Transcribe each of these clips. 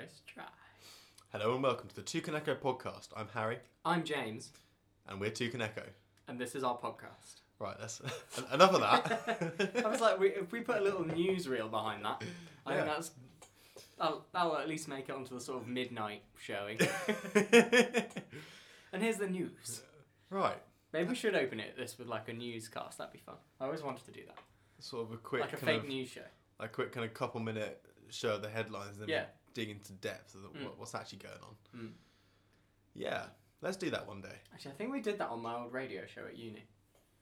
Let's try. Hello and welcome to the Toucan Echo podcast. I'm Harry I'm James, and we're Toucan Echo. and this is our podcast. Right, that's enough of that. I was like, we, if we put a little newsreel behind that, I Yeah. think that's that'll, that'll at least make it onto the sort of midnight showing. and here's the news. right, Maybe we should open it this with like a newscast. That'd be fun. I always wanted to do that, sort of a quick like a kind fake of news show. a quick kind of couple minute show of the headlines, and then Yeah. Dig into depth of Mm. what, what's actually going on. Mm. Yeah, let's do that one day. Actually, I think we did that on my old radio show at uni.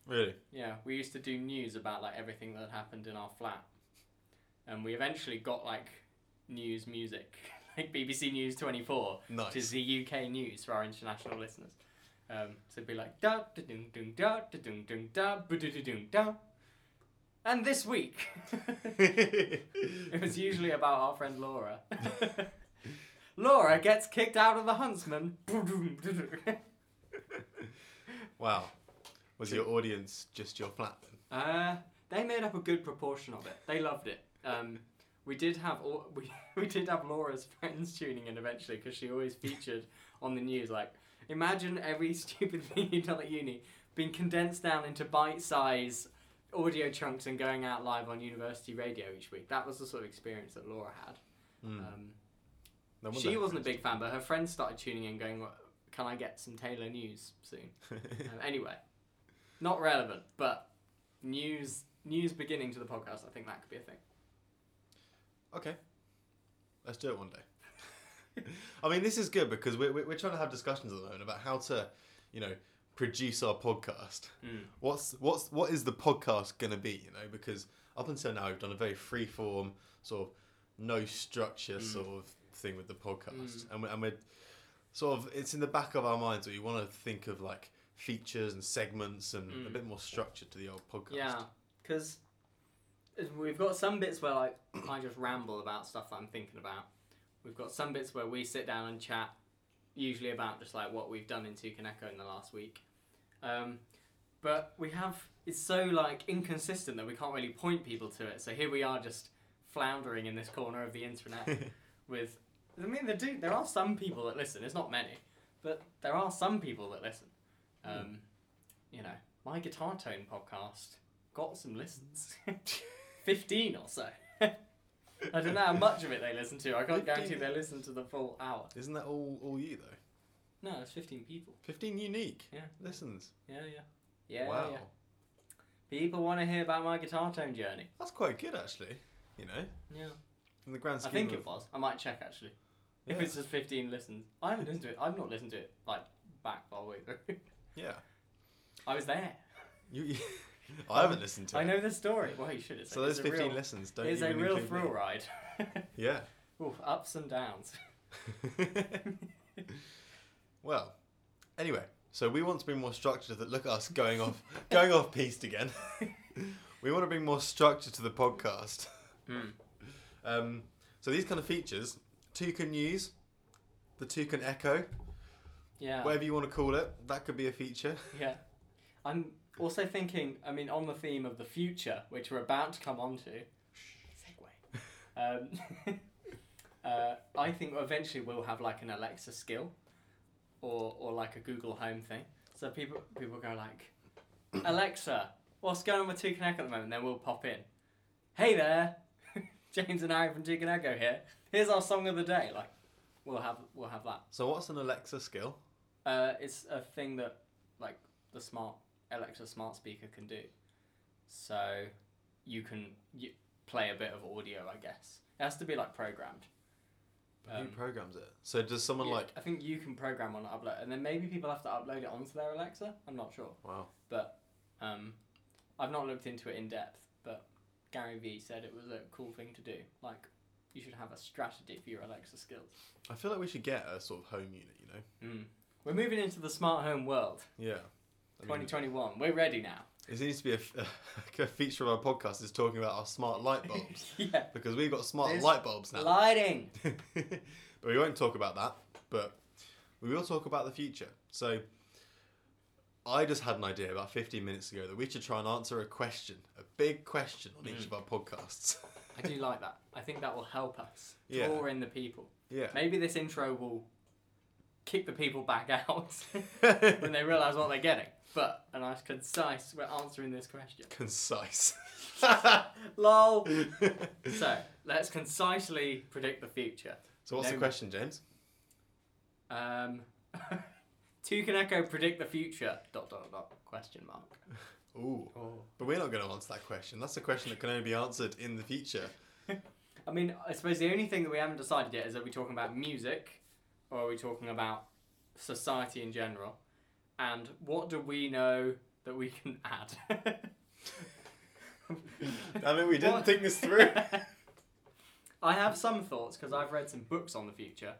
Really? Yeah, we used to do news about like everything that happened in our flat, and we eventually got like news music, like BBC News Twenty Four, Nice. which is the UK news for our international listeners. Um, so it'd be like da da dum dum da da dum dum da ba da da dum da. And this week, it was usually about our friend Laura. Laura gets kicked out of the Huntsman. wow. Was your audience just your flat then? Uh, they made up a good proportion of it. They loved it. Um, we did have all, we, we did have Laura's friends tuning in eventually because she always featured on the news. Like, imagine every stupid thing you've done at uni being condensed down into bite-size audio chunks and going out live on university radio each week. That was the sort of experience that Laura had. Mm. Um, No she wasn't a big fan, but her friends started tuning in, going, "Can I get some Taylor news soon?" Um, anyway, not relevant, but news news beginning to the podcast. I think that could be a thing. Okay. Let's do it one day. I mean, this is good because we're, we're we're trying to have discussions at the moment about how to, you know, produce our podcast. Mm. What's what's what is the podcast gonna be? You know, because up until now we've done a very free form sort of no structure Mm. sort of thing with the podcast, Mm. and we're, and we're sort of it's in the back of our minds that we want to think of like features and segments and a Mm. bit more structure to the old podcast. Yeah, because we've got some bits where like I just ramble about stuff that I'm thinking about. We've got some bits where we sit down and chat, usually about just like what we've done in Toucan in the last week. Um, but we have it's so like inconsistent that we can't really point people to it. So here we are just floundering in this corner of the internet with. I mean, there do there are some people that listen. It's not many, but there are some people that listen. Um, You know, my guitar tone podcast got some listens, fifteen or so. I don't know how much of it they listen to. I can't guarantee 15? they listen to the full hour. Isn't that all all you though? No, it's fifteen people. Fifteen unique Yeah. listens. Yeah, yeah, yeah, wow. yeah. People want to hear about my guitar tone journey. That's quite good, actually. You know, Yeah, in the grand I scheme. think of, it was. I might check actually. If Yeah. it's just fifteen listens, I haven't listened to it. I've not listened to it like back all the way through. Yeah, I was there. you. you I haven't listened to it. I it. know the story. Well, you should have. So it's those a fifteen real, listens don't It's a real include me. thrill ride. Yeah. Oof, ups and downs. Well, anyway, so we want to bring more structure to the look at us going off going off piste again. we want to bring more structure to the podcast. Mm. Um, so these kind of features, Toucan News, the Toucan Echo, Yeah. whatever you want to call it, that could be a feature. Yeah. I'm also thinking, I mean, on the theme of the future, which we're about to come onto. Segue. Um, uh, I think eventually we'll have like an Alexa skill or, or like a Google Home thing. So people people go like, Alexa, what's going on with Toucan Echo at the moment? Then we'll pop in. Hey there, James and Harry from Toucan Echo here. Here's our song of the day. Like, we'll have we'll have that. So what's an Alexa skill? Uh, it's a thing that like the smart Alexa smart speaker can do. So you can you play a bit of audio, I guess. It has to be like programmed. Who Um, programs it? So does someone Yeah, like? I think you can program on upload, and then maybe people have to upload it onto their Alexa. I'm not sure, Wow. but um, I've not looked into it in depth. But Gary Vee said it was a cool thing to do. Like you should have a strategy for your Alexa skills. I feel like we should get a sort of home unit. You know? Mm. We're moving into the smart home world. Yeah. I mean, 2021. We're ready now. It needs to be a feature of our podcast is talking about our smart light bulbs yeah. because we've got smart There's light bulbs now. Lighting. but we won't talk about that. But we will talk about the future. So I just had an idea about 15 minutes ago that we should try and answer a question, a big question on each Mm. of our podcasts. I do like that. I think that will help us Yeah. draw in the people. Yeah. Maybe this intro will kick the people back out when they realise what they're getting. But a nice concise we're answering this question. Concise. Lol. So let's concisely predict the future. so what's the question, James? Um, Toucan Echo predict the future. Dot dot dot. Question mark. Ooh. Oh. But we're not going to answer that question. That's a question that can only be answered in the future. I mean, I suppose the only thing that we haven't decided yet is are we're talking about music, or are we talking about society in general, and what do we know that we can add? I mean, we didn't What? think this through. I have some thoughts because I've read some books on the future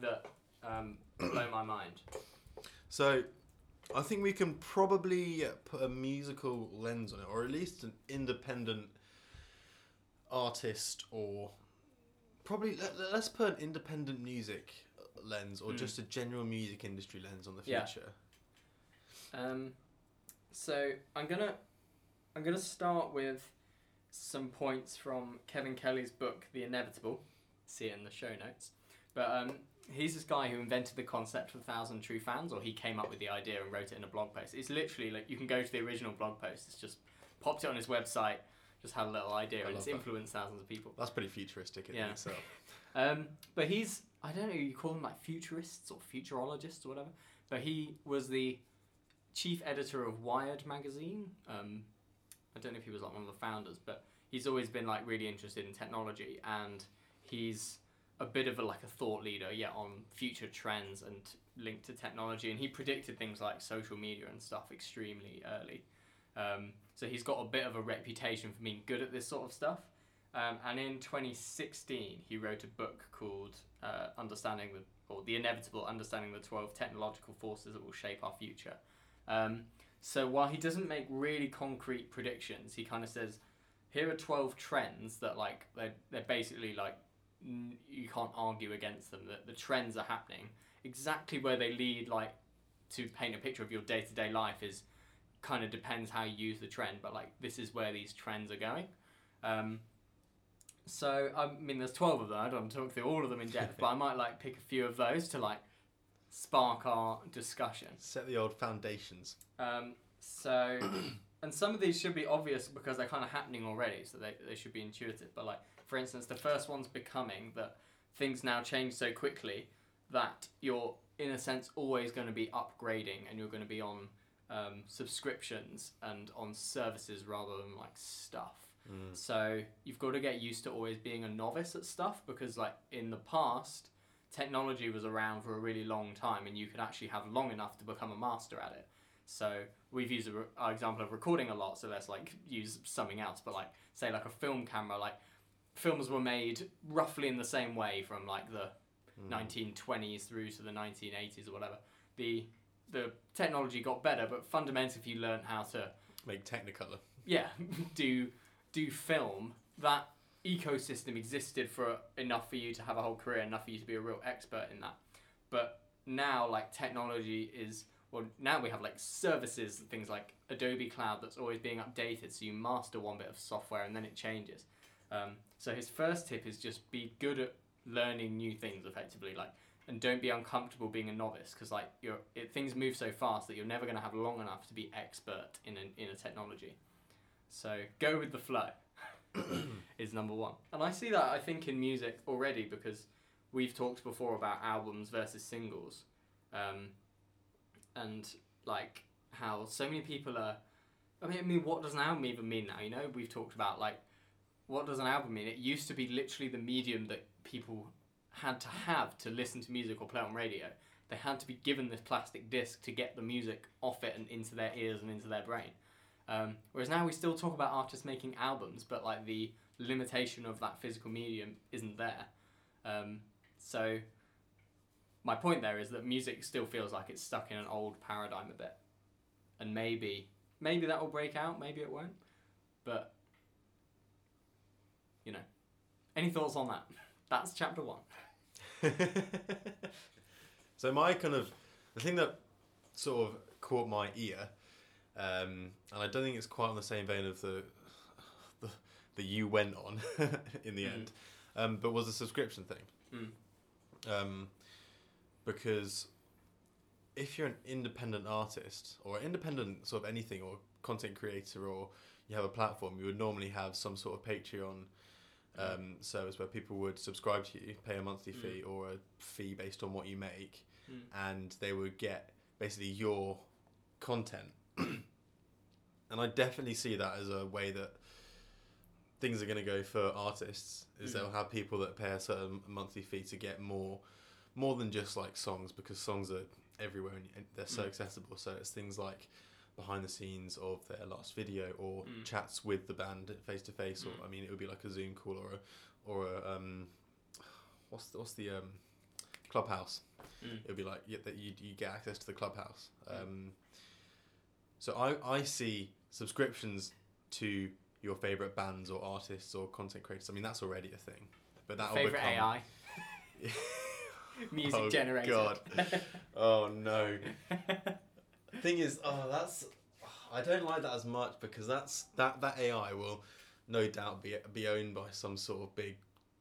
that um, blow my mind. So, I think we can probably put a musical lens on it, or at least an independent artist, or probably let, us put an independent music lens, or Mm. just a general music industry lens on the future? Yeah. Um, so I'm gonna I'm gonna start with some points from Kevin Kelly's book, The Inevitable. See it in the show notes. But um, he's this guy who invented the concept of thousand true fans, or he came up with the idea and wrote it in a blog post. It's literally like you can go to the original blog post. It's just popped it on his website. Just had a little idea, I and it's that. influenced thousands of people. That's pretty futuristic in Yeah. itself. Um, but he's I don't know you call them like futurists or futurologists or whatever. But he was the chief editor of Wired magazine. Um, I don't know if he was like one of the founders, but he's always been like really interested in technology and he's a bit of a like a thought leader, yeah, on future trends and linked to technology. And he predicted things like social media and stuff extremely early. Um, so he's got a bit of a reputation for being good at this sort of stuff. Um, and in 2016, he wrote a book called uh, "Understanding the or the Inevitable: Understanding the 12 Technological Forces That Will Shape Our Future." Um, so while he doesn't make really concrete predictions, he kind of says, "Here are 12 trends that like they're, they're basically like n- you can't argue against them. That the trends are happening. Exactly where they lead, like to paint a picture of your day to day life, is kind of depends how you use the trend. But like this is where these trends are going." Um, so I mean, there's twelve of them. I don't want to talk through all of them in depth, but I might like pick a few of those to like spark our discussion. Set the old foundations. Um, so, and some of these should be obvious because they're kind of happening already, so they, they should be intuitive. But like, for instance, the first one's becoming that things now change so quickly that you're in a sense always going to be upgrading and you're going to be on um, subscriptions and on services rather than like stuff. Mm. So you've got to get used to always being a novice at stuff because, like, in the past, technology was around for a really long time and you could actually have long enough to become a master at it. So we've used re- our example of recording a lot, so let's like use something else. But like, say like a film camera, like films were made roughly in the same way from like the Mm. 1920s through to the 1980s or whatever. The the technology got better, but fundamentally, if you learn how to Make Technicolor. yeah, do do film, that ecosystem existed for enough for you to have a whole career, enough for you to be a real expert in that. But now, like technology is, well, now we have like services, things like Adobe Cloud that's always being updated, so you master one bit of software and then it changes. Um, so his first tip is just be good at learning new things effectively, like, and don't be uncomfortable being a novice because like you're, it, things move so fast that you're never going to have long enough to be expert in an, in a technology. So go with the flow is number one. And I see that I think in music already because we've talked before about albums versus singles. Um, and like how so many people are I mean, I mean what does an album even mean now? You know, we've talked about like what does an album mean? It used to be literally the medium that people had to have to listen to music or play on radio. They had to be given this plastic disc to get the music off it and into their ears and into their brain. Um, whereas now we still talk about artists making albums, but like the limitation of that physical medium isn't there. Um, so my point there is that music still feels like it's stuck in an old paradigm a bit, and maybe maybe that will break out, maybe it won't. But you know, any thoughts on that? That's chapter one. so my kind of the thing that sort of caught my ear, um, and I don't think it's quite on the same vein of the the, that you went on in the Mm. end, um, but was a subscription thing. Mm. Um, because if you're an independent artist or independent sort of anything or content creator or you have a platform, you would normally have some sort of Patreon um, service where people would subscribe to you, pay a monthly Mm. fee or a fee based on what you make, Mm. and they would get basically your content. and I definitely see that as a way that things are going to go for artists. Is Mhm. they'll have people that pay a certain monthly fee to get more, more than just like songs because songs are everywhere and they're so Mm. accessible. So it's things like behind the scenes of their last video or Mm. chats with the band face to face or Mm. I mean it would be like a Zoom call or a or a um what's the, what's the um clubhouse Mm. it would be like yeah, that you, you get access to the clubhouse Mm. um, so I, I see subscriptions to your favorite bands or artists or content creators i mean that's already a thing but that Favorite AI music Oh, generator. God. oh no thing is oh that's i don't like that as much because that's that that ai will no doubt be be owned by some sort of big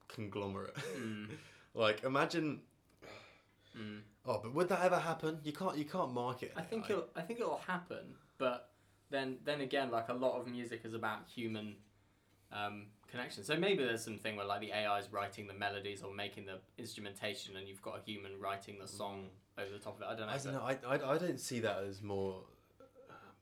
conglomerate Mm. like imagine Mm. oh but would that ever happen you can't you can't market I think it'll, I think it'll happen, but then then again, like a lot of music is about human um, connection. So maybe there's something where like the AI is writing the melodies or making the instrumentation, and you've got a human writing the song over the top of it. I don't know. I don't know. I, I, I don't see that as more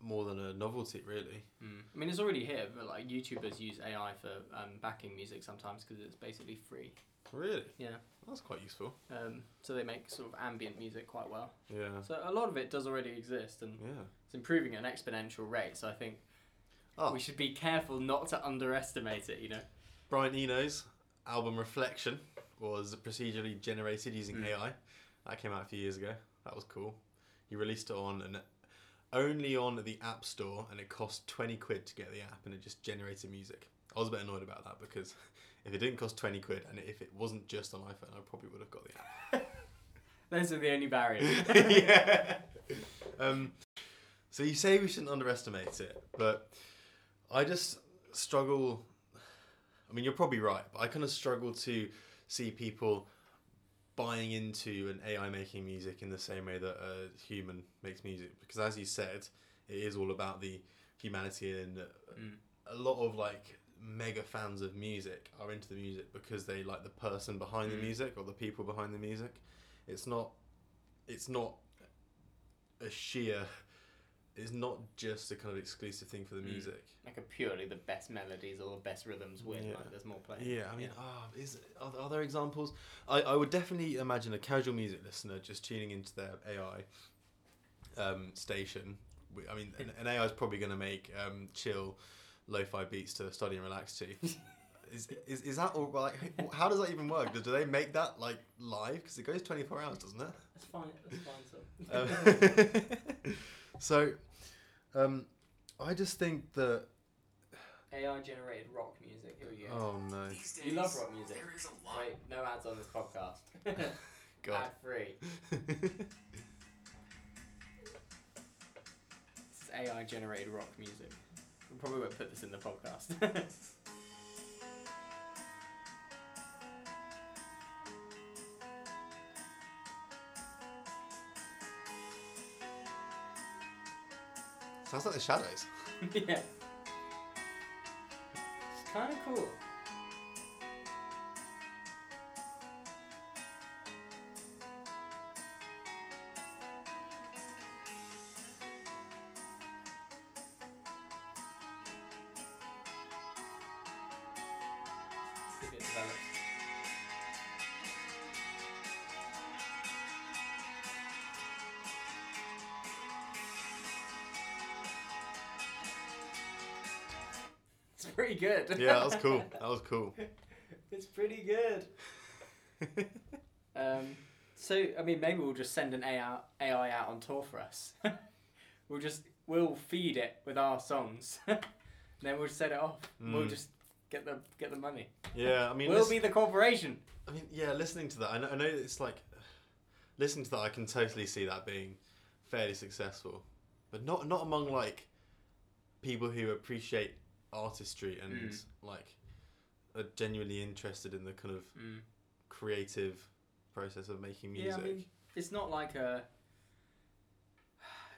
more than a novelty, really. Mm. I mean, it's already here, but like YouTubers use AI for um, backing music sometimes because it's basically free. Really? Yeah. That's quite useful. Um, so they make sort of ambient music quite well. Yeah. So a lot of it does already exist, and Yeah. it's improving at an exponential rate. So I think Oh, we should be careful not to underestimate it. You know. Brian Eno's album Reflection was procedurally generated using Mm. AI. That came out a few years ago. That was cool. He released it on an only on the App Store, and it cost twenty quid to get the app, and it just generated music. I was a bit annoyed about that because if it didn't cost twenty quid, and if it wasn't just on iPhone, I probably would have got the app. Those are the only barriers. yeah. Um, so you say we shouldn't underestimate it, but I just struggle. I mean, you're probably right, but I kind of struggle to see people buying into an AI making music in the same way that a human makes music, because as you said, it is all about the humanity, and Mm. a lot of like mega fans of music are into the music because they like the person behind the Mm. music or the people behind the music. It's not it's not a sheer it's not just a kind of exclusive thing for the Mm. music. like a purely the best melodies or the best rhythms win. Yeah. Like there's more play. Yeah, I mean, ah, is are, are there examples? I, I would definitely imagine a casual music listener just tuning into their AI um, station. I mean, an, an AI is probably going to make um, chill, lo-fi beats to study and relax to. Is, is, is that all like how does that even work? Do, do they make that like live? Because it goes twenty four hours, doesn't it? That's fine. That's fine. So. Um, so, um, I just think that AI generated rock music. Here we go. oh no, You love rock music. Wait, no ads on this podcast. God. Ad free. This is AI generated rock music. We probably won't put this in the podcast. Sounds like the Shadows. yeah. It's kind of cool. Good. Yeah, that was cool. That was cool. it's pretty good. Um, so I mean, maybe we'll just send an AI AI out on tour for us. we'll just we'll feed it with our songs, then we'll set it off. We'll Mm. just get the get the money. Yeah, I mean, we'll be the corporation. I mean, yeah, listening to that, I know, I know it's like listening to that. I can totally see that being fairly successful, but not not among like people who appreciate artistry and Mm. like are genuinely interested in the kind of Mm. creative process of making music. Yeah. I mean, it's not like a.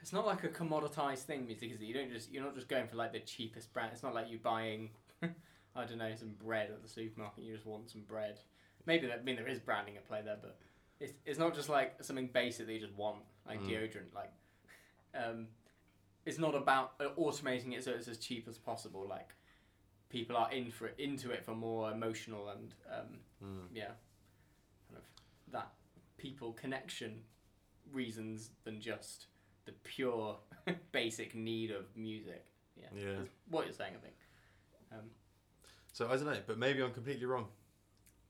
It's not like a commoditized thing, music, is? You don't just you're not just going for like the cheapest brand. It's not like you buying, I don't know, some bread at the supermarket. You just want some bread. Maybe that I mean there is branding at play there, but it's it's not just like something basic that you just want, like Mm. deodorant. Like, um, it's not about uh, automating it so it's as cheap as possible. Like, people are in for it, into it for more emotional and um, Mm. yeah, kind of that people connection reasons than just the pure basic need of music. Yeah, Yeah. That's what you're saying, I think. Um, So I don't know, but maybe I'm completely wrong.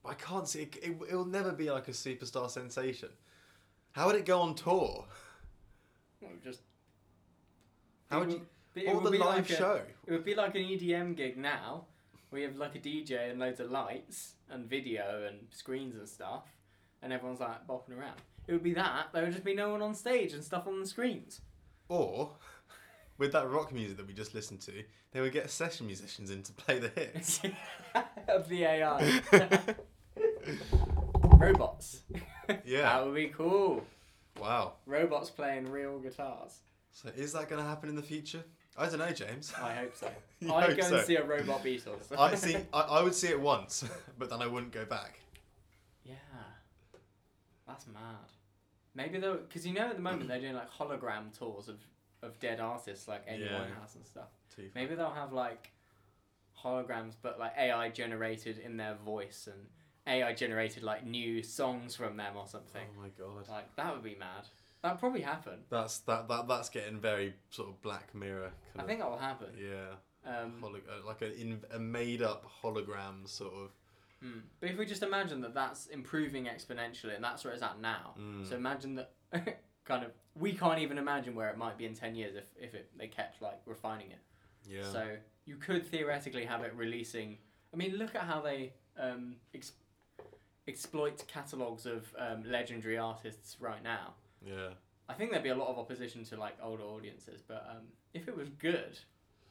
I can't see it, it. It'll never be like a superstar sensation. How would it go on tour? well, just How would you? but Or the be live like a- show? It would be like an EDM gig now. We have like a DJ and loads of lights and video and screens and stuff, and everyone's like bopping around. It would be that. There would just be no one on stage and stuff on the screens. Or with that rock music that we just listened to, they would get session musicians in to play the hits. of the AI. Robots. Yeah. That would be cool. wow. Robots playing real guitars. So is that going to happen in the future? I don't know, James. I hope so. You I'd hope go so. and see a robot Beatles. I see. I, I would see it once, but then I wouldn't go back. Yeah. That's mad. Maybe though, because you know at the moment they're doing like hologram tours of, of dead artists like Amy Yeah. Winehouse and stuff. Too. Maybe they'll have like holograms, but like AI generated in their voice and AI generated like new songs from them or something. Oh my god. Like that would be mad. That'd probably happen. That's that, that that's getting very sort of Black Mirror kind I of. think that will happen. yeah. Um, Holo- uh, like a, in, a made up hologram sort of. mm. But if we just imagine that that's improving exponentially and that's where it's at now. Mm. So imagine that kind of we can't even imagine where it might be in 10 years if, if it, they kept like refining it. yeah. So you could theoretically have it releasing. I mean, look at how they um, ex- exploit catalogs of um, legendary artists right now. Yeah. I think there'd be a lot of opposition to like older audiences, but um, if it was good,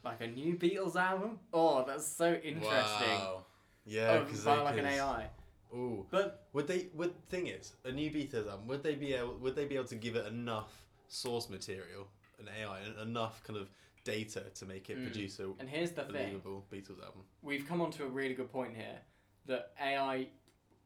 like a new Beatles album, oh, that's so interesting. Wow. Yeah, Oh, because by like an AI. Ooh. But Would they? Would thing is a new Beatles album? Would they be able? Would they be able to give it enough source material, an AI, enough kind of data to make it Mm. produce a and here's the thing: Beatles album? we've come onto a really good point here that AI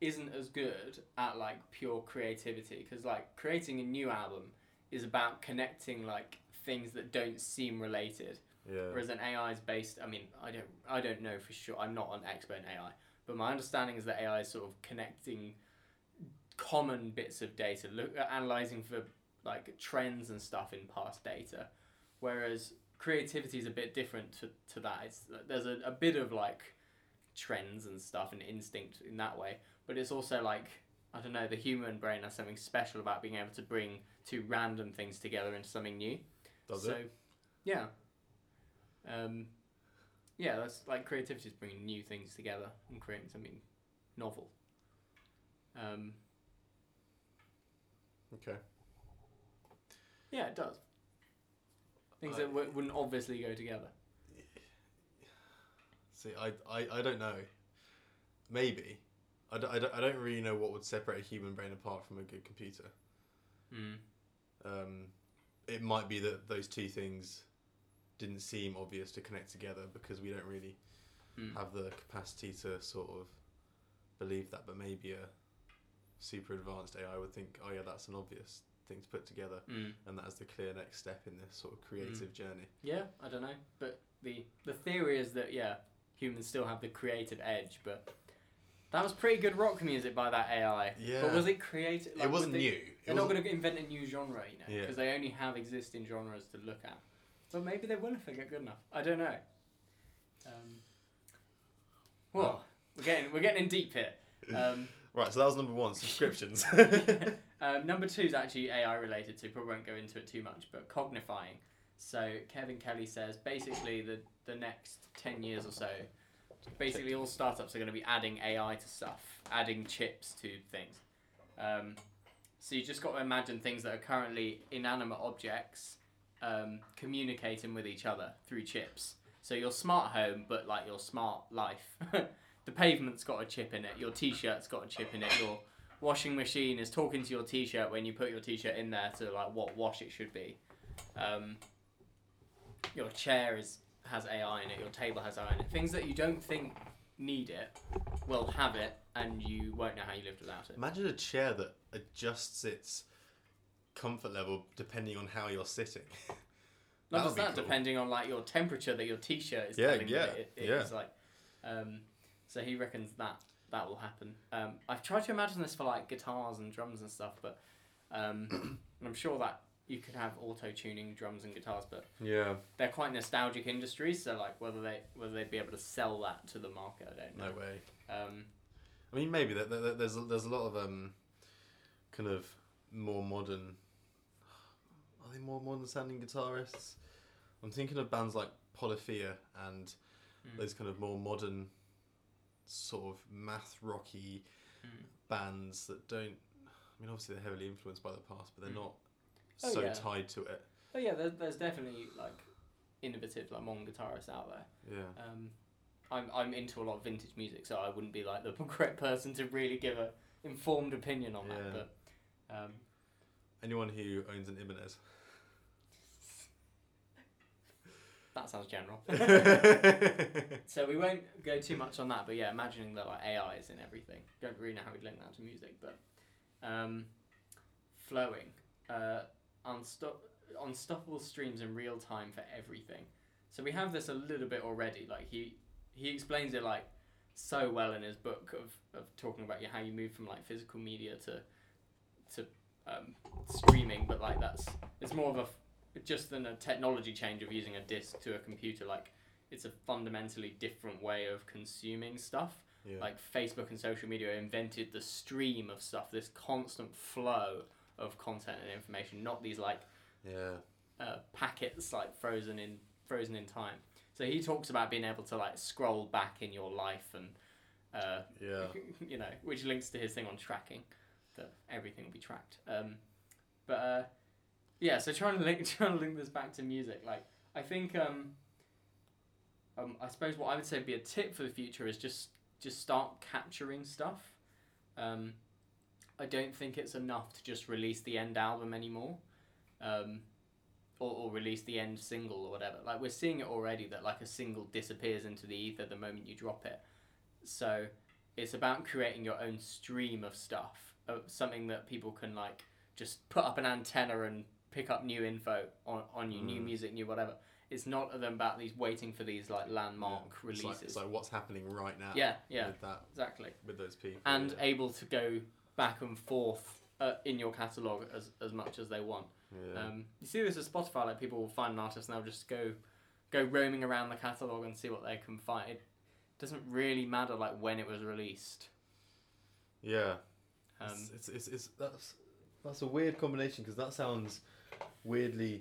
isn't as good at like pure creativity because like creating a new album is about connecting like things that don't seem related. Yeah. whereas an AI is based I mean I don't I don't know for sure I'm not an expert in AI but my understanding is that AI is sort of connecting common bits of data look at analyzing for like trends and stuff in past data. Whereas creativity is a bit different to, to that. It's there's a, a bit of like trends and stuff and instinct in that way but it's also like i don't know the human brain has something special about being able to bring two random things together into something new Does so it? yeah um yeah that's like creativity is bringing new things together and creating something novel um Okay. yeah it does things I- that w- wouldn't obviously go together See, I, I, I don't know. Maybe. I don't, I, don't, don't really know what would separate a human brain apart from a good computer. mm. Um, it might be that those two things didn't seem obvious to connect together because we don't really Mm. have the capacity to sort of believe that. But maybe a super advanced AI would think, oh yeah, that's an obvious thing to put together, Mm. and that's the clear next step in this sort of creative journey. Yeah, I don't know, but the the theory is that yeah, humans still have the creative edge, but that was pretty good rock music by that AI. Yeah. But was it creative? it wasn't they, new. They're It not wasn't, going to invent a new genre, you know, Yeah. because they only have existing genres to look at. But maybe they will if they get good enough. I don't know. Um, well, we're getting we're getting in deep here. Um, right, so that was number one. Subscriptions. um, number two is actually AI related, so probably won't go into it too much, but cognifying. So Kevin Kelly says basically the the next ten years or so, basically all startups are going to be adding AI to stuff, adding chips to things. Um, so you just got to imagine things that are currently inanimate objects um, communicating with each other through chips. So your smart home, but like your smart life. the pavement's got a chip in it. Your t-shirt's got a chip in it. Your washing machine is talking to your t-shirt when you put your t-shirt in there to like what wash it should be. Um, your chair is has AI in it. Your table has AI in it. Things that you don't think need it will have it, and you won't know how you lived without it. Imagine a chair that adjusts its comfort level depending on how you're sitting. Not just that, cool. depending on like your temperature that your t-shirt is Yeah, yeah, it, it yeah. is like. Um, so he reckons that that will happen. Um, I've tried to imagine this for like guitars and drums and stuff, but um, I'm sure that you could have auto tuning drums and guitars, but Yeah. they're quite nostalgic industries. So like whether they whether they'd be able to sell that to the market, I don't know. No way. Um, I mean, maybe there, there, there's a, there's a lot of um, kind of more modern. Are they more modern sounding guitarists? I'm thinking of bands like Polyphia and Mm. those kind of more modern, sort of math rocky Mm. bands that don't. I mean, obviously they're heavily influenced by the past, but they're Mm. not Oh, so yeah. tied to it. but yeah, there's, there's definitely like innovative like modern guitarists out there. Yeah. Um, I'm I'm into a lot of vintage music, so I wouldn't be like the correct person to really give a informed opinion on Yeah. that. But um, Anyone who owns an Ibanez. that sounds general. so we won't go too much on that. But yeah, imagining that like AI is in everything. Don't really know how we'd link that to music, but um, flowing, uh, unstop unstoppable streams in real time for everything. So we have this a little bit already. Like he he explains it like so well in his book of, of talking about how you move from like physical media to to um, streaming, but like that's it's more of a f- just than a technology change of using a disc to a computer. Like it's a fundamentally different way of consuming stuff. yeah. Like Facebook and social media invented the stream of stuff, this constant flow of content and information, not these like yeah. uh, packets like frozen in frozen in time. So he talks about being able to like scroll back in your life and uh, Yeah. you know, which links to his thing on tracking, that everything will be tracked. Um, but uh, yeah, so trying to link trying to link this back to music, like I think um, um, I suppose what I would say would be a tip for the future is just just start capturing stuff. Um, I don't think it's enough to just release the end album anymore. Um, or, or release the end single or whatever. Like we're seeing it already that like a single disappears into the ether the moment you drop it. So it's about creating your own stream of stuff, of something that people can like just put up an antenna and pick up new info on, on you, new Mm. music, new whatever. It's not about these waiting for these like landmark It's releases. like, it's like what's happening right now. yeah, yeah, With that, exactly. with those people. And yeah. able to go back and forth uh, in your catalogue as, as much as they want. yeah. Um, you see this at Spotify, like people will find an artist and they'll just go go roaming around the catalogue and see what they can find. It doesn't really matter like when it was released. yeah. Um, it's, it's, it's, it's that's that's a weird combination because that sounds weirdly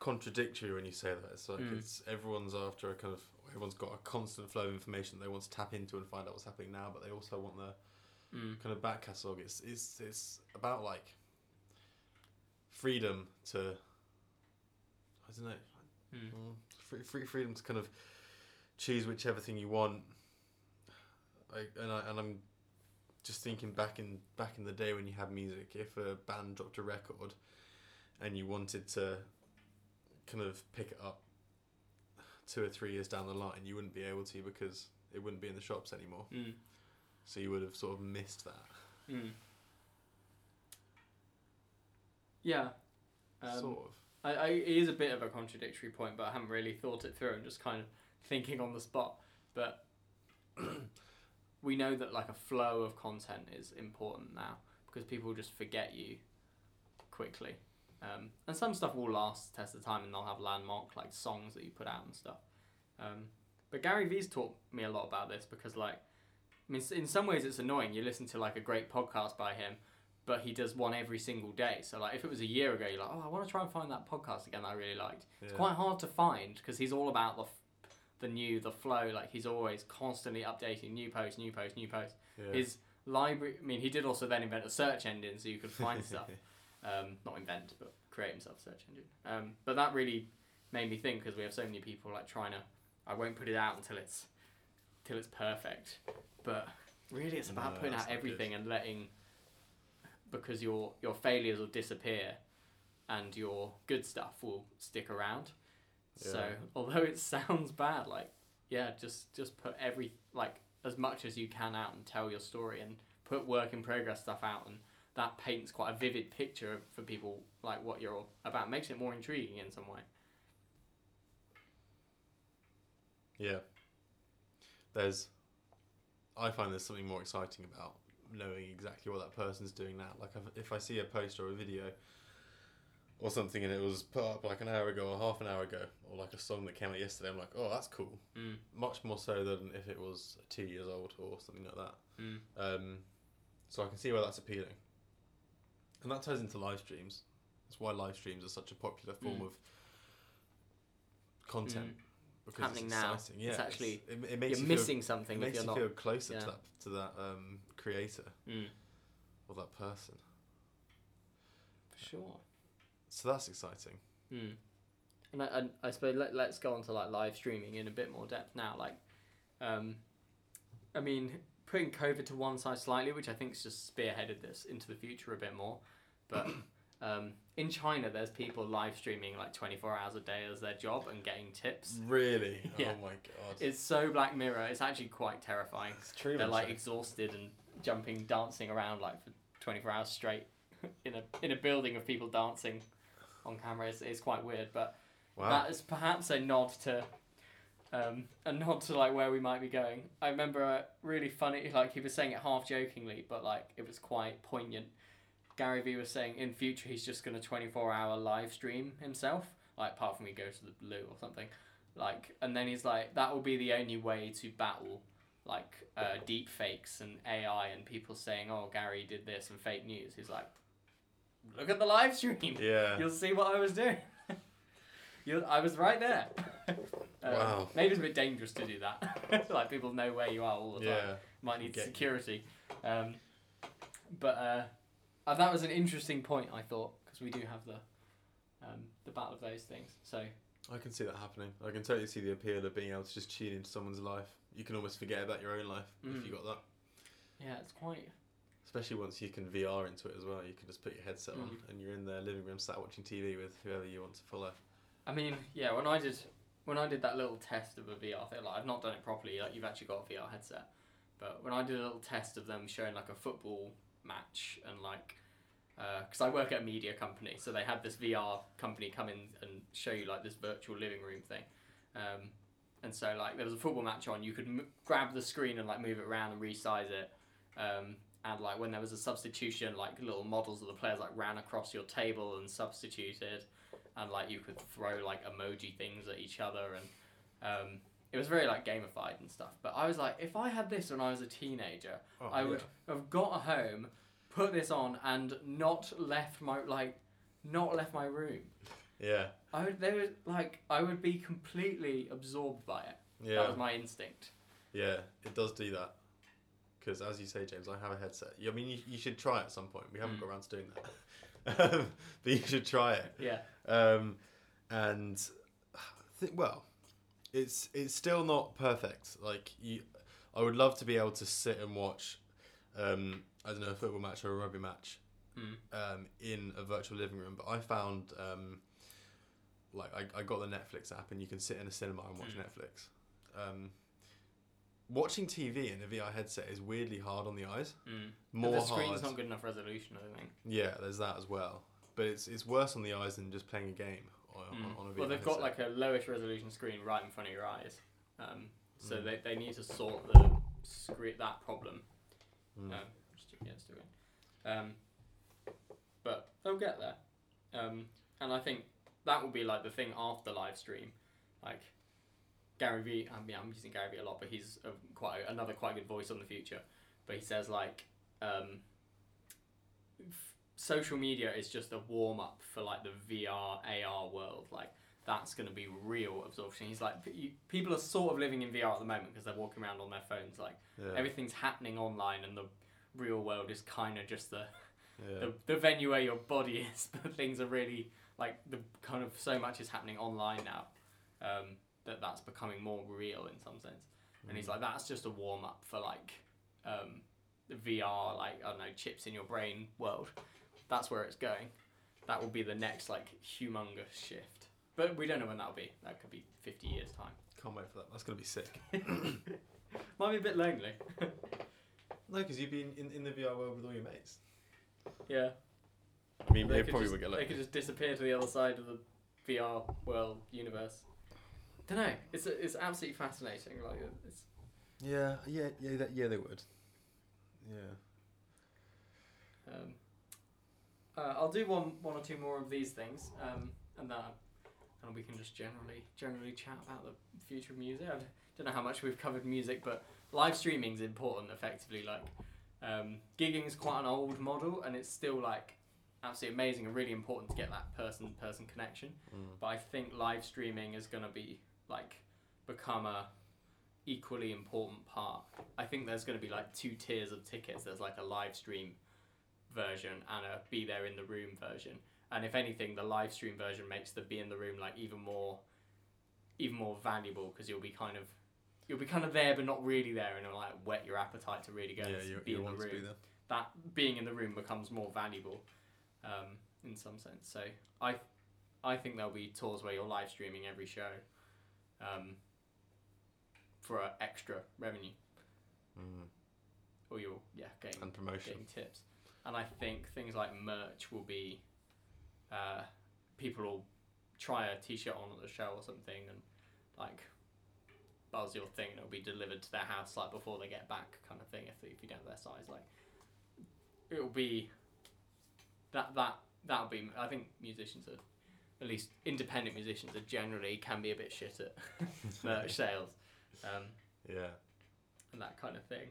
contradictory when you say that. It's like Mm. it's everyone's after a kind of everyone's got a constant flow of information they want to tap into and find out what's happening now, but they also want the mm, kind of back catalogue. It's it's it's about like freedom to I don't know mm, Mm, free, free freedom to kind of choose whichever thing you want. I, and I and I'm just thinking back in back in the day when you had music. If a band dropped a record, and you wanted to kind of pick it up two or three years down the line, you wouldn't be able to because it wouldn't be in the shops anymore. mm, So you would have sort of missed that. mm. Yeah. Um, sort of. I, I, it is a bit of a contradictory point, but I haven't really thought it through. I'm just kind of thinking on the spot. But we know that like a flow of content is important now because people just forget you quickly. Um, and some stuff will last test of time and they'll have landmark like songs that you put out and stuff. Um, but Gary Vee's taught me a lot about this because like, I mean, in some ways it's annoying. You listen to like a great podcast by him but he does one every single day. So like if it was a year ago, you're like, oh, I want to try and find that podcast again that I really liked. Yeah. It's quite hard to find because he's all about the, f- the new, the flow. Like he's always constantly updating new posts, new posts, new posts. yeah. His library. I mean, he did also then invent a search engine so you could find stuff. Um, not invent, but create himself a search engine. Um, but that really made me think because we have so many people like trying to. I won't put it out until it's till it's perfect. But really, it's about No, putting out everything and letting because your your failures will disappear, and your good stuff will stick around. So although it sounds bad, like yeah, just just put every like as much as you can out and tell your story and put work in progress stuff out and that paints quite a vivid picture for people like what you're about makes it more intriguing in some way. Yeah. There's, I find there's something more exciting about knowing exactly what that person's doing now. Like if- I see a post or a video or something and it was put up like an hour ago or half an hour ago, or like a song that came out yesterday, I'm like, oh, that's cool. Mm. Much more so than if it was two years old or something like that. Mm. Um, so I can see why that's appealing. And that ties into live streams. That's why live streams are such a popular form Mm. of content. Because Happening it's now. exciting. Yeah, It's actually- it, it makes You're you missing feel, something it if makes you're you not. feel closer yeah. to that to that um, creator Mm. or that person. For sure. So that's exciting. Mm. And I, and I suppose let, let's go on to like live streaming in a bit more depth now. Like, um, I mean, putting COVID to one side slightly, which I think's just spearheaded this into the future a bit more. But um, in China, there's people live streaming like 24 hours a day as their job and getting tips. Really? Yeah. Oh my god. It's so Black Mirror. It's actually quite terrifying. It's true. They're like exhausted and jumping, dancing around like for 24 hours straight in a in a building of people dancing on camera. It's, it's quite weird, but wow. that is perhaps a nod to um, a nod to like where we might be going. I remember a really funny like he was saying it half jokingly, but like it was quite poignant. Gary Vee was saying in future he's just gonna twenty four hour live stream himself, like apart from he goes to the loo or something. Like and then he's like that will be the only way to battle like uh, deep fakes and AI and people saying, Oh Gary did this and fake news. He's like Look at the live stream. yeah. You'll see what I was doing. you I was right there. Um, Wow. Maybe it's a bit dangerous to do that. like people know where you are all the time. Yeah. Might need Get security. Um, but uh, uh, that was an interesting point. I thought because we do have the um, the battle of those things. So I can see that happening. I can totally see the appeal of being able to just tune into someone's life. You can almost forget about your own life Mm. if you got that. yeah, it's quite. Especially once you can VR into it as well. You can just put your headset on Mm. and you're in their living room sat watching TV with whoever you want to follow. I mean, yeah. When I did when I did that little test of a VR thing, like I've not done it properly. Like you've actually got a VR headset, but when I did a little test of them showing like a football match and like. Because I work at a media company, so they had this VR company come in and show you like this virtual living room thing, um, and so like there was a football match on. You could m- grab the screen and like move it around and resize it, um, and like when there was a substitution, like little models of the players like ran across your table and substituted, and like you could throw like emoji things at each other and um, it was very like gamified and stuff but i was like if i had this when i was a teenager Oh, i would have got home put this on and not left my like not left my room Yeah. i would they would like i would be completely absorbed by it Yeah. that was my instinct Yeah, it does do that. Because as you say, James, I have a headset. I mean, you, you should try it at some point. We haven't Mm. got around to doing that. But you should try it. yeah Um, and th- well, it's it's still not perfect. Like you, I would love to be able to sit and watch, um, I don't know, a football match or a rugby match, Mm. um, in a virtual living room. But I found, um, like, I, I got the Netflix app, and you can sit in a cinema and watch Mm. Netflix. Um, watching TV in a VR headset is weirdly hard on the eyes. mm. More the screen's hard. not good enough resolution i think Yeah, there's that as well. But it's it's worse on the eyes than just playing a game on, Mm. on, on a VR well they've got like a lowish resolution screen right in front of your eyes um, so Mm. they, they need to sort the screen that problem Mm. Um, just, yeah, it's doing. Um, but they'll get there. Um, and I think that will be like the thing after live stream. Like Gary Vee, I mean, I'm using Gary Vee a lot, but he's a, quite another quite good voice on the future. But he says like um, f- social media is just a warm up for like the VR AR world. Like that's going to be real absorption. He's like, you, people are sort of living in VR at the moment because they're walking around on their phones. Like yeah. everything's happening online and the real world is kind of just the, yeah. the the venue where your body is but things are really like the kind of so much is happening online now um, that that's becoming more real in some sense and he's like, that's just a warm up for like um, the VR, like I don't know, chips in your brain world. That's where it's going. That will be the next like humongous shift. But we don't know when that'll be. That could be fifty years time. Can't wait for that. That's gonna be sick. Might be a bit lonely. No, because you've been in, in the VR world with all your mates. yeah. I mean, They they could probably just, would get They could just disappear to the other side of the VR world universe. Don't know. It's it's absolutely fascinating. Like it's Yeah, yeah, yeah, that, yeah. They would. Yeah. Um, uh, I'll do one, one or two more of these things, um, and then and we can just generally generally chat about the future of music. I don't know how much we've covered music, but live streaming is important. Effectively, like um, gigging is quite an old model, and it's still like absolutely amazing and really important to get that person person connection. Mm. But I think live streaming is going to be like become a equally important part. I think there's going to be like two tiers of tickets. There's like a live stream version and a be there in the room version. And if anything, the live stream version makes the be in the room like even more, even more valuable because you'll be kind of, you'll be kind of there but not really there, and it'll like whet your appetite to really go Yeah, and you, be you in the room to be there. that being in the room becomes more valuable um, in some sense. So I, I think there'll be tours where you're live streaming every show um, for extra revenue, Mm. or you're yeah getting And promotion. getting tips. And I think things like merch will be, uh, people will try a t-shirt on at the show or something and like buzz your thing and it'll be delivered to their house like before they get back kind of thing if, if you don't have their size like it'll be that that that'll be I think musicians are at least independent musicians are generally can be a bit shit at merch sales um, Yeah. and that kind of thing.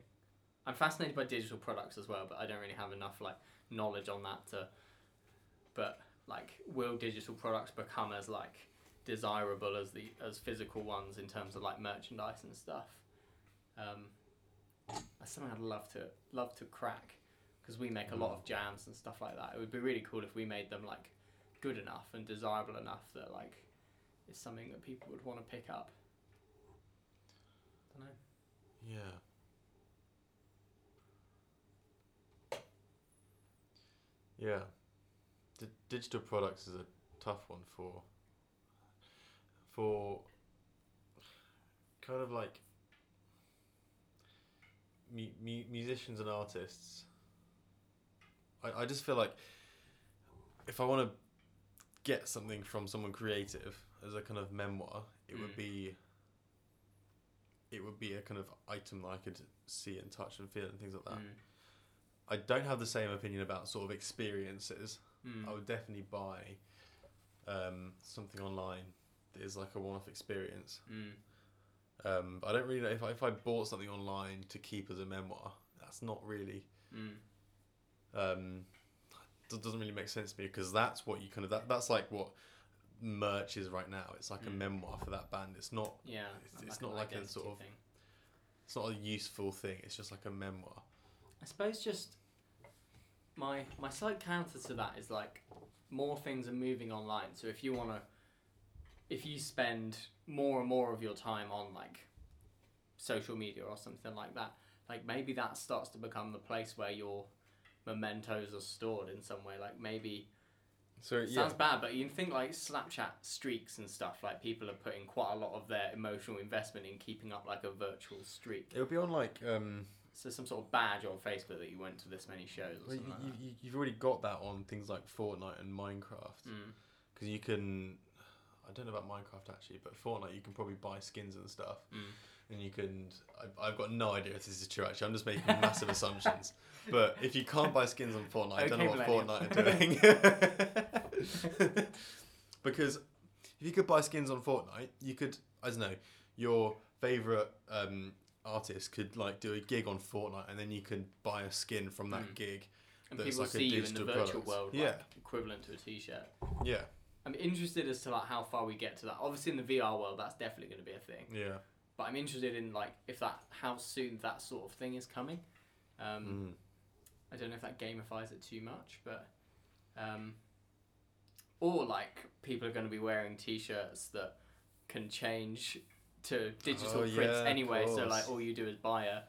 I'm fascinated by digital products as well, but I don't really have enough like knowledge on that to. But like, will digital products become as like desirable as the as physical ones in terms of like merchandise and stuff? Um, that's something I'd love to love to crack because we make a lot of jams and stuff like that. It would be really cool if we made them like good enough and desirable enough that like it's something that people would want to pick up. don't know. Yeah. Yeah. D- digital products is a tough one for for kind of like mu- mu- musicians and artists. I, I just feel like if I want to get something from someone creative as a kind of memoir, it would Mm. be it would be a kind of item that I could see and touch and feel and things like that. Mm. I don't have the same opinion about sort of experiences. Mm. I would definitely buy um, something online that is like a one-off experience. Mm. Um, I don't really know if I, if I bought something online to keep as a memoir. That's not really Mm. um, doesn't really make sense to me because that's what you kind of that, that's like what merch is right now. It's like a Mm. memoir for that band. It's not Yeah, It's- and it's not like a sort of- thing. it's not a useful thing. It's just like a memoir. I suppose just my my slight counter to that is like more things are moving online. So if you want to, if you spend more and more of your time on like social media or something like that, like maybe that starts to become the place where your mementos are stored in some way. Like maybe So it yeah, sounds bad, but you think like Snapchat streaks and stuff. Like people are putting quite a lot of their emotional investment in keeping up like a virtual streak. It'll be on like um, So some sort of badge on Facebook that you went to this many shows or well, something you, like you, you've already got that on things like Fortnite and Minecraft. Mm. because you can I don't know about Minecraft actually, but Fortnite you can probably buy skins and stuff, Mm. and you can. I, I've got no idea if this is true. Actually, I'm just making massive assumptions. But if you can't buy skins on Fortnite, I don't know what. Fortnite are doing. because if you could buy skins on Fortnite, you could I don't know your favorite um, artist could like do a gig on Fortnite, and then you can buy a skin from that Mm. gig. And That's people like a see you in the digital virtual product. world, Yeah. like, equivalent to a T-shirt. Yeah, I'm interested as to like how far we get to that. Obviously, in the VR world, that's definitely going to be a thing. yeah. But I'm interested in like if that how soon that sort of thing is coming. Um, Mm. I don't know if that gamifies it too much, but um, or like people are going to be wearing T-shirts that can change to digital Oh, prints yeah, of anyway. So like all you do is buy a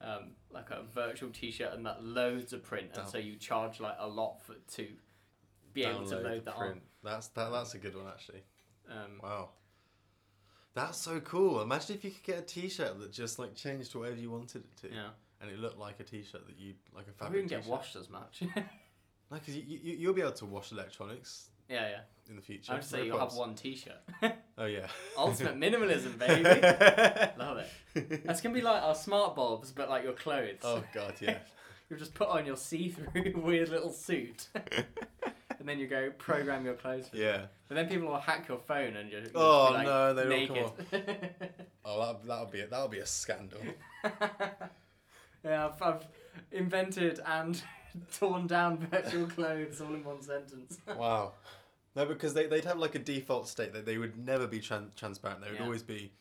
um, like a virtual T-shirt and that loads a print, and Down- so you charge like a lot for to be able to load that print. That's that. That's a good one actually. Um, Wow. That's so cool. Imagine if you could get a T-shirt that just like changed to whatever you wanted it to, yeah, and it looked like a T-shirt that you like a fabric wouldn't get washed as much. No, because you, you you'll be able to wash electronics yeah. Yeah. In the future. I'd say you'll have one T-shirt. Oh yeah. Ultimate minimalism, baby. Love it. That's gonna be like our smart bulbs, but like your clothes. oh god, yeah. You'll just put on your see-through weird little suit, and then you go program your clothes. Yeah. But then people will hack your phone and just, Oh, just be, oh, like, oh, no, they naked. Oh, that that'll be a, that'll be a scandal. yeah, I've, I've invented and torn down virtual clothes all in one sentence. wow. No, because they they'd have like a default state that they would never be tran- transparent. They would Yeah. always be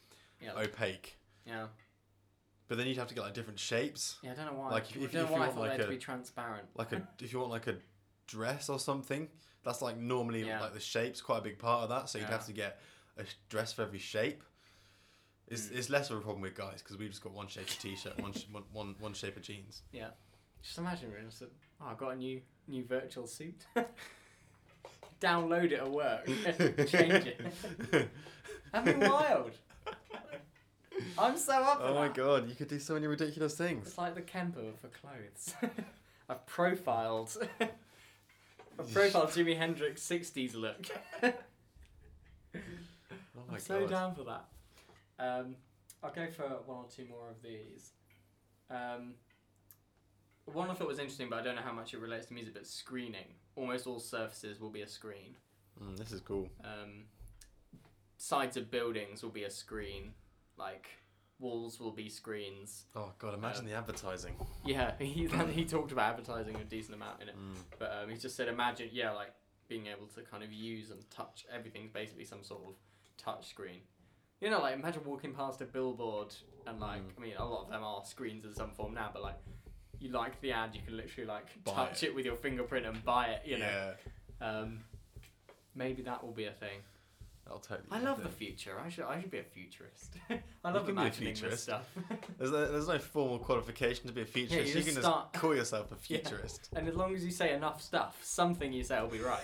Yeah, opaque. yeah, But then you'd have to get like different shapes. yeah. I don't know why. Like, if- I if- don't if know you why I want, thought they like, had to a- be transparent. Like a if you want like a dress or something, that's like normally Yeah. like the shape's quite a big part of that. So you'd Yeah. have to get a sh- dress for every shape. It's, Mm. it's less of a problem with guys because we've just got one shape of t-shirt, one, sh- one, one, one shape of jeans. Yeah. Just imagine we're just, oh, I got a new new virtual suit. Download it at work. Change it. That'd be wild. I'm so up for oh my that. god, you could do so many ridiculous things. It's like the Kemper for clothes. I've profiled. I've profiled Jimi Hendrix 60s look. Oh my I'm so god. down for that. Um, I'll go for one or two more of these. Um, one I thought was interesting, but I don't know how much it relates to music, but screening. Almost all surfaces will be a screen. Mm, this is cool. Um, sides of buildings will be a screen. Like, walls will be screens. Oh god, imagine Um, the advertising. Yeah, he, he talked about advertising a decent amount in it. Mm. But um, he just said, imagine, yeah, like being able to kind of use and touch everything's basically some sort of touch screen. You know, like imagine walking past a billboard and like, Mm. I mean, a lot of them are screens in some form now, but like, you like the ad, you can literally like Buy touch it. it. with your fingerprint and buy it. You know, Yeah, um, maybe that will be a thing. I'll totally. I love it. the future. I should, I should be a futurist. I love can be a imagining this stuff. There's no, there's no formal qualification to be a futurist. you you, just can start- just call yourself a Yeah. futurist. and as long as you say enough stuff, something you say will be right.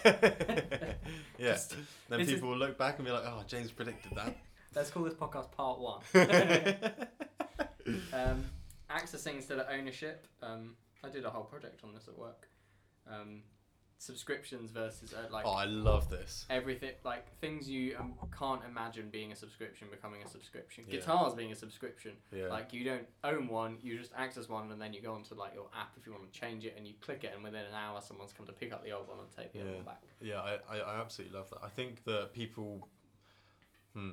yeah. Just- Then this is- people will look back and be like, "Oh, James predicted that." Let's call this podcast part one. um, accessing instead of ownership. Um, I did a whole project on this at work. Um, subscriptions versus uh, like oh, I love this. everything, like things you um, can't imagine being a subscription becoming a subscription. Yeah. Guitars being a subscription. Yeah. Like you don't own one, you just access one, and then you go onto like your app if you want to change it, and you click it, and within an hour, someone's come to pick up the old one and take the Yeah. one back. Yeah, I, I, I absolutely love that. I think that people, hmm,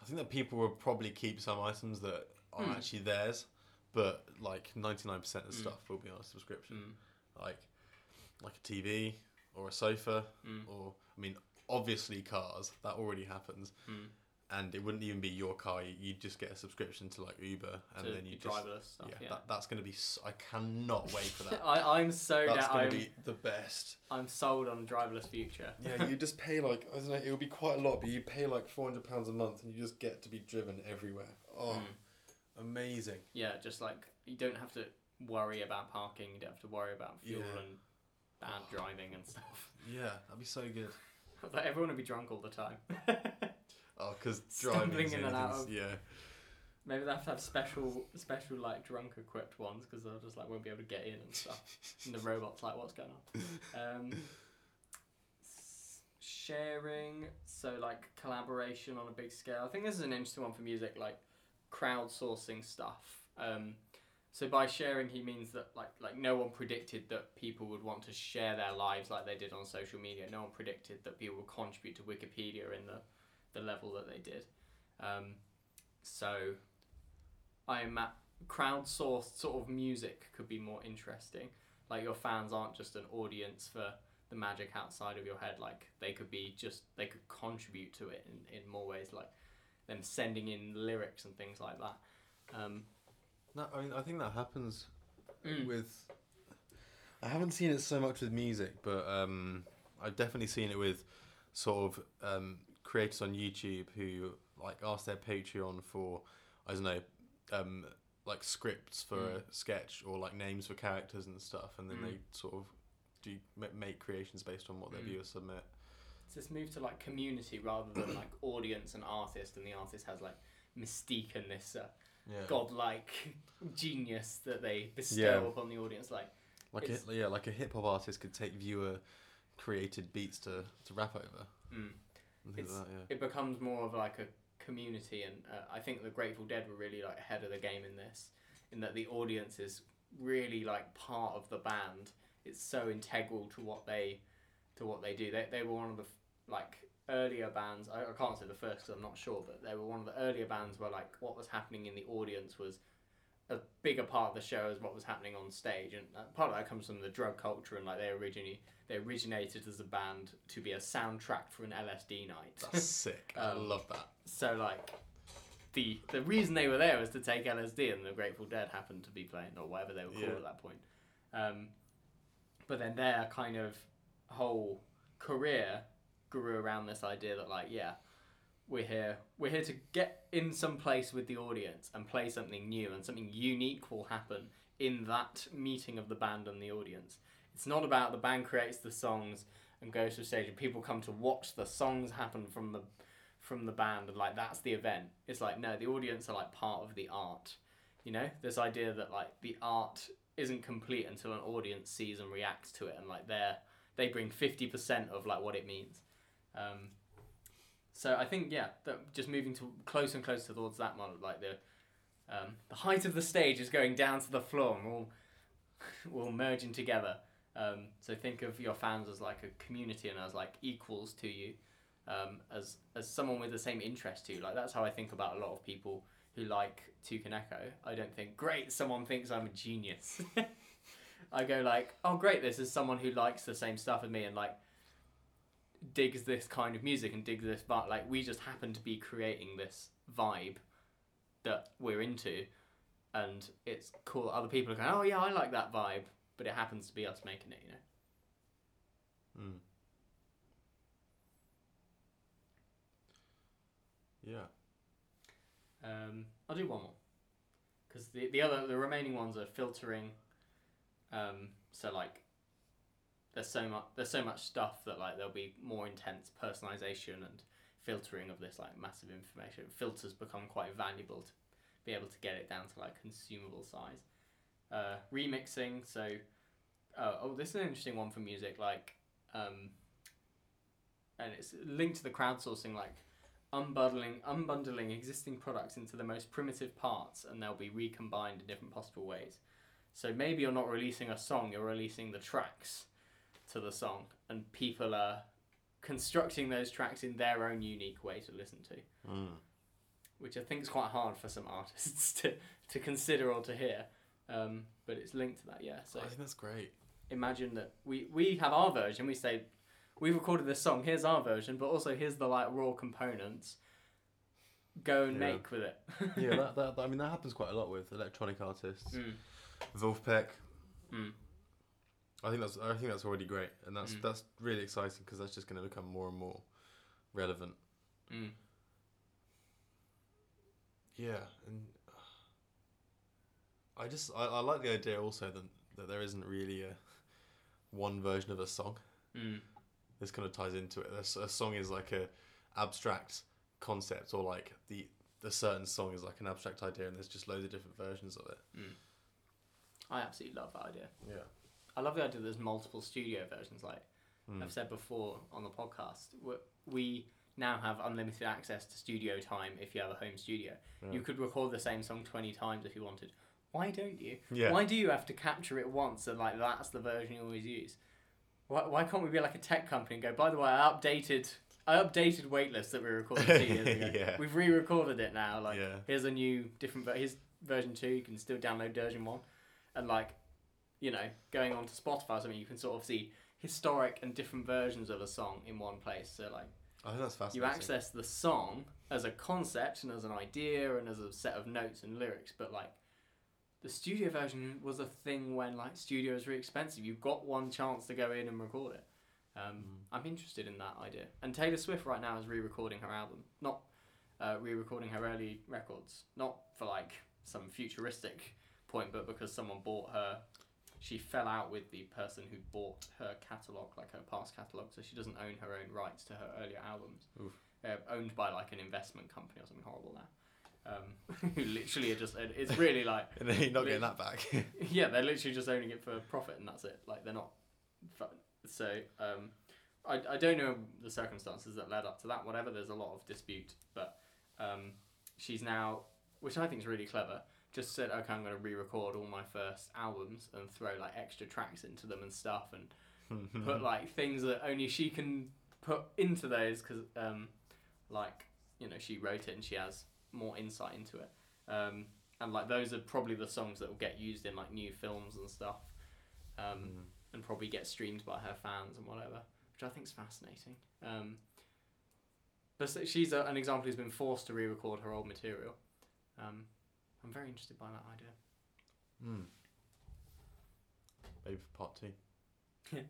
I think that people will probably keep some items that are Hmm. actually theirs, but like ninety nine percent of Mm. stuff will be on a subscription. Mm. Like, like a TV or a sofa, Mm. or I mean, obviously cars. That already happens, and it wouldn't even be your car. You you just get a subscription to like Uber, and to then you just driverless stuff. yeah, Yeah. That, that's gonna be. I cannot wait for that. I, I'm so that's down. gonna I'm, be the best. I'm sold on driverless future. Yeah, you just pay like I don't know. It would be quite a lot, but you pay like four hundred pounds a month, and you just get to be driven everywhere. Oh, Mm. Amazing! Yeah, just like you don't have to worry about parking. You don't have to worry about fuel Yeah. and bad driving and stuff. Yeah, that'd be so good. But everyone would be drunk all the time. Oh, because Stumbling driving is in and out of- yeah, Maybe they have to have special, special like drunk equipped ones because they'll just like won't be able to get in and stuff. and the robot's like, what's going on? Um, s- sharing, so like collaboration on a big scale. I think this is an interesting one for music, like crowdsourcing stuff. Um, so by sharing, he means that like like no one predicted that people would want to share their lives like they did on social media. No one predicted that people would contribute to Wikipedia in the the level that they did. Um, so I'm at crowdsourced sort of music could be more interesting. Like your fans aren't just an audience for the magic outside of your head. Like they could be just they could contribute to it in, in more ways, like them sending in lyrics and things like that. Um, no, I mean I think that happens mm, with. I haven't seen it so much with music, but um, I've definitely seen it with sort of um, creators on YouTube who like ask their Patreon for I don't know, um, like scripts for Mm. a sketch or like names for characters and stuff, and then Mm. they sort of do make creations based on what their Mm. viewers submit. It's this move to like community rather than like audience and artist, and the artist has like mystique and this uh, Yeah, godlike genius that they bestow Yeah. upon the audience. Like, like a, yeah, like a hip hop artist could take viewer created beats to, to rap over. mm, It's- that, yeah. it becomes more of like a community, and uh, I think the Grateful Dead were really like ahead of the game in this, in that the audience is really like part of the band. It's so integral to what they to what they do. They they were one of the like earlier bands. I, I can't say the first because I'm not sure, but they were one of the earlier bands where like what was happening in the audience was a bigger part of the show as what was happening on stage, and uh, part of that comes from the drug culture and like they originally they originated as a band to be a soundtrack for an LSD night. That's sick. I Um, love that. So like the the reason they were there was to take LSD and the Grateful Dead happened to be playing or whatever they were called Yeah. at that point. Um, but then their kind of whole career grew around this idea that like yeah we're here we're here to get in some place with the audience and play something new and something unique will happen in that meeting of the band and the audience. It's not about the band creates the songs and goes to a stage and people come to watch the songs happen from the from the band and like that's the event. It's like no the audience are like part of the art you know? This idea that like the art isn't complete until an audience sees and reacts to it and like they're they bring 50% of like what it means um, so i think yeah that just moving to closer and closer towards that model like the um, the height of the stage is going down to the floor and all, all merging together um, so think of your fans as like a community and as like equals to you um, as as someone with the same interest to you. Like that's how I think about a lot of people who like Toucan Echo. I don't think great. Someone thinks I'm a genius. I go like, oh great, this is someone who likes the same stuff as me and like digs this kind of music and digs this but like we just happen to be creating this vibe that we're into and it's cool other people are going oh yeah i like that vibe but it happens to be us making it you know Mm. Yeah. Um, I'll do one more because the the other the remaining ones are filtering. Um, so like, there's so much there's so much stuff that like there'll be more intense personalization and filtering of this like massive information. Filters become quite valuable to be able to get it down to like consumable size. Uh, remixing so. Uh, oh, this is an interesting one for music. Like, um, and it's linked to the crowdsourcing. Like, unbundling unbundling existing products into the most primitive parts and they'll be recombined in different possible ways. So maybe you're not releasing a song, you're releasing the tracks to the song and people are constructing those tracks in their own unique way to listen to, Mm. which I think is quite hard for some artists to, to consider or to hear. Um, but it's linked to that, yeah. So I think that's great. imagine that we, we have our version, we say we've recorded this song, here's our version, but also here's the like raw components. Go and Yeah. make with it. yeah, that, that, that- I mean that happens quite a lot with electronic artists. Mm. Wolfpack. Mm. I think that's I think that's already great, and that's Mm. that's really exciting because that's just going to become more and more relevant. Mm. Yeah, and I just I, I like the idea also that that there isn't really a one version of a song. Mm. This kind of ties into it. A, a song is like a abstract concept, or like the the certain song is like an abstract idea, and there's just loads of different versions of it. I absolutely love that idea. Yeah. I love the idea that there's multiple studio versions. Like Mm. I've said before on the podcast, we- we now have unlimited access to studio time if you have a home studio. Yeah. You could record the same song 20 times if you wanted. Why don't you? Yeah. Why do you have to capture it once and like that's the version you always use? Why, why can't we be like a tech company and go, by the way, I updated I updated Waitlist that we recorded two years ago. Yeah. We've re-recorded it now. Like Yeah. here's a new different ver- here's version two, you can still download version one. And like, you know, going on to Spotify or something, you can sort of see historic and different versions of a song in one place. So like I think that's fascinating. you access the song as a concept and as an idea and as a set of notes and lyrics, but like the studio version was a thing when like studio studios were expensive. You've got one chance to go in and record it. Um, Mm. I'm interested in that idea. And Taylor Swift right now is re-recording her album. Not uh, re-recording her early records, not for like some futuristic point, but because someone bought her. She fell out with the person who bought her catalog, like her past catalog, so she doesn't own her own rights to her earlier albums. Uh, owned by like an investment company or something horrible now. Um, who literally are just it's really like And then you're not getting that back. yeah, they're literally just owning it for profit and that's it. Like they're not. So um, I I don't know the circumstances that led up to that. Whatever, there's a lot of dispute, but um, she's now, which I think is really clever. Just said, okay, I'm going to re-record all my first albums and throw like extra tracks into them and stuff, and put like things that only she can put into those because um, like you know she wrote it and she has more insight into it um, and like those are probably the songs that will get used in like new films and stuff um, Mm. and probably get streamed by her fans and whatever which I think is fascinating um, but she's a, an example who's been forced to re-record her old material um, I'm very interested by that idea Mm. Maybe for part two.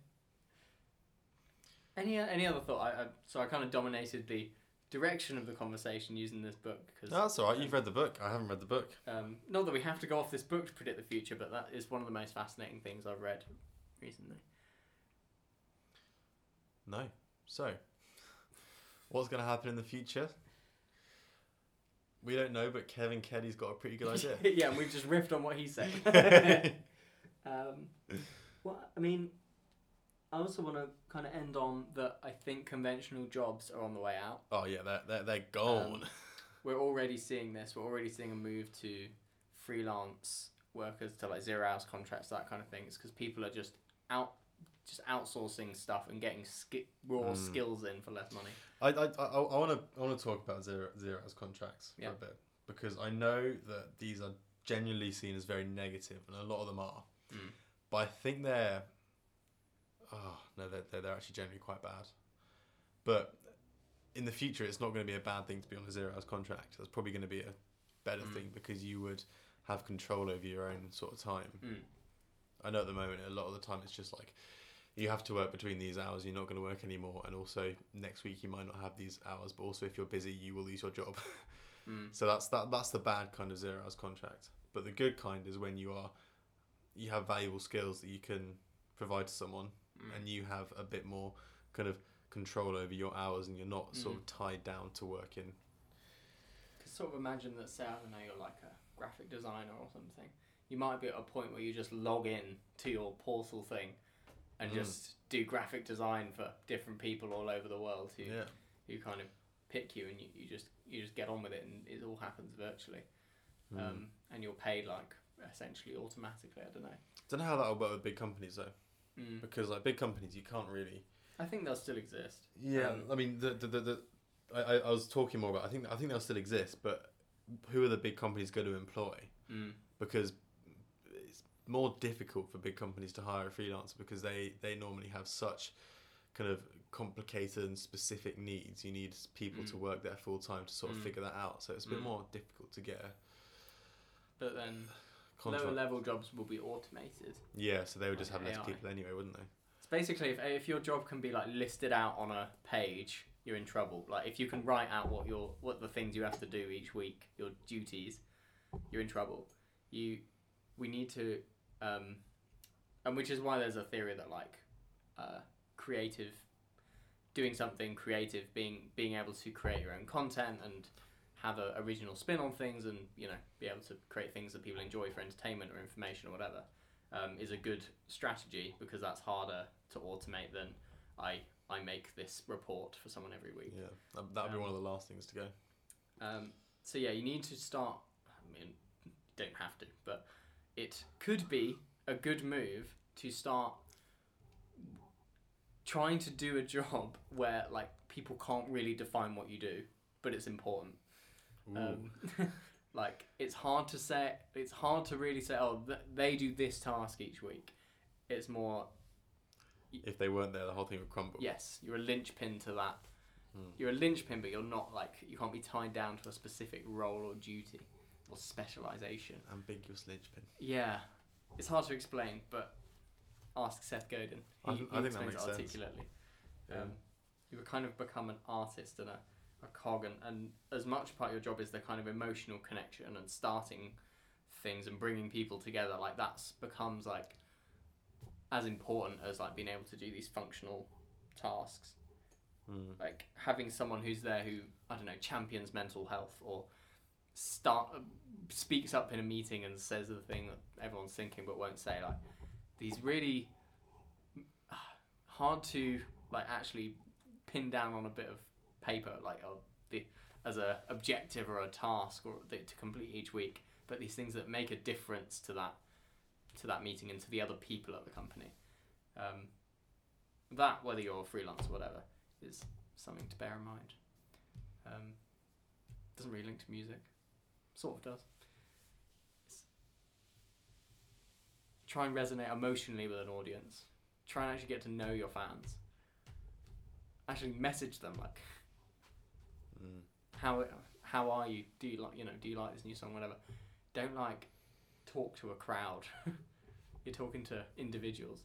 any any other thought I, I so I kind of dominated the direction of the conversation using this book because No, that's all right. You've read the book. I haven't read the book. Um, not that we have to go off this book to predict the future, but that is one of the most fascinating things I've read recently. No. So, what's going to happen in the future? We don't know, but Kevin Kelly's got a pretty good idea. yeah, and we've just riffed on what he said. um, well, I mean, I also want to kind of end on that I think conventional jobs are on the way out. oh yeah, they're they're, they're gone. Um, We're already seeing this. We're already seeing a move to freelance workers to like zero hours contracts, that kind of things, because people are just out, just outsourcing stuff and getting ski- raw Mm. skills in for less money. I I I want to I want to talk about zero zero hours contracts Yeah. for a bit because I know that these are genuinely seen as very negative, and a lot of them are. Mm. But I think they're oh no, they're they're, they're actually generally quite bad. But in the future, it's not going to be a bad thing to be on a zero hours contract. That's probably going to be a better Mm. thing because you would have control over your own sort of time. Mm. I know at the moment, a lot of the time, it's just like you have to work between these hours. You're not going to work anymore, and also next week you might not have these hours. But also, if you're busy, you will lose your job. Mm. so that's that. That's the bad kind of zero hours contract. But the good kind is when you are, you have valuable skills that you can provide to someone, Mm. and you have a bit more kind of control over your hours, and you're not sort Mm. of tied down to working. Cause sort of imagine that, say, I don't know, you're like a graphic designer or something. You might be at a point where you just log in to your portal thing and Mm. just do graphic design for different people all over the world who, Yeah. who kind of pick you and you, you just you just get on with it and it all happens virtually. Mm. Um, and you're paid like essentially automatically. I don't know. I Don't know how that will work with big companies though, Mm. because like big companies, you can't really. I think they'll still exist. Yeah, Um, I mean, the the, the, the I, I was talking more about. I think I think they'll still exist, but who are the big companies going to employ? Mm. Because more difficult for big companies to hire a freelancer because they they normally have such kind of complicated and specific needs. You need people to Mm. work there full time to sort of Mm. figure that out. So it's a bit Mm. more difficult to get a But then contract. lower level jobs will be automated. yeah, so they would just have less people anyway, wouldn't they? It's basically if, if your job can be like listed out on a page, you're in trouble. Like if you can write out what your what the things you have to do each week, your duties, you're in trouble. You we need to um and which is why there's a theory that like uh, creative doing something creative being being able to create your own content and have a original spin on things and you know be able to create things that people enjoy for entertainment or information or whatever um, is a good strategy because that's harder to automate than I I make this report for someone every week. Yeah, that that'd be Um, one of the last things to go. Um, so yeah, you need to start. I mean, you don't have to, but it could be a good move to start trying to do a job where like people can't really define what you do, but it's important. Um, like it's hard to say. It's hard to really say. Oh, th- they do this task each week. It's more if they weren't there, the whole thing would crumble. yes, you're a linchpin to that. Hmm. You're a linchpin, but you're not like you can't be tied down to a specific role or duty or specialization. Ambiguous linchpin. Yeah, it's hard to explain, but ask Seth Godin. He, I he I think that explains makes it sense. articulately. Yeah. Um, you kind of become an artist and a a cog, and, and as much part of your job is the kind of emotional connection and starting things and bringing people together. Like that's becomes like as important as like being able to do these functional tasks. Mm. Like having someone who's there who I don't know champions mental health or start speaks up in a meeting and says the thing that everyone's thinking but won't say. Like these really hard to like actually pin down on a bit of paper like uh, the, as a objective or a task or the, to complete each week but these things that make a difference to that to that meeting and to the other people at the company um, that whether you're freelance or whatever is something to bear in mind um, doesn't really link to music sort of does. It's- try and resonate emotionally with an audience. Try and actually get to know your fans. Actually message them like Mm. how how are you? Do you like you know do you like this new song? whatever. Don't like talk to a crowd. You're talking to individuals.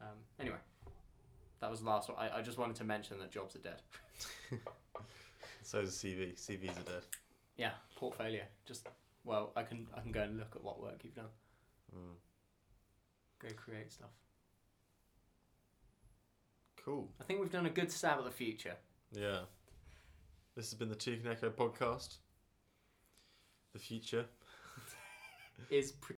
Um, anyway that was the last one. I, I just wanted to mention that jobs are dead. So is CV. CVs are dead. yeah portfolio just well i can i can go and look at what work you've done Mm. go create stuff Cool. i think we've done a good stab at the future Yeah. This has been the Toucan Echo podcast. The future. is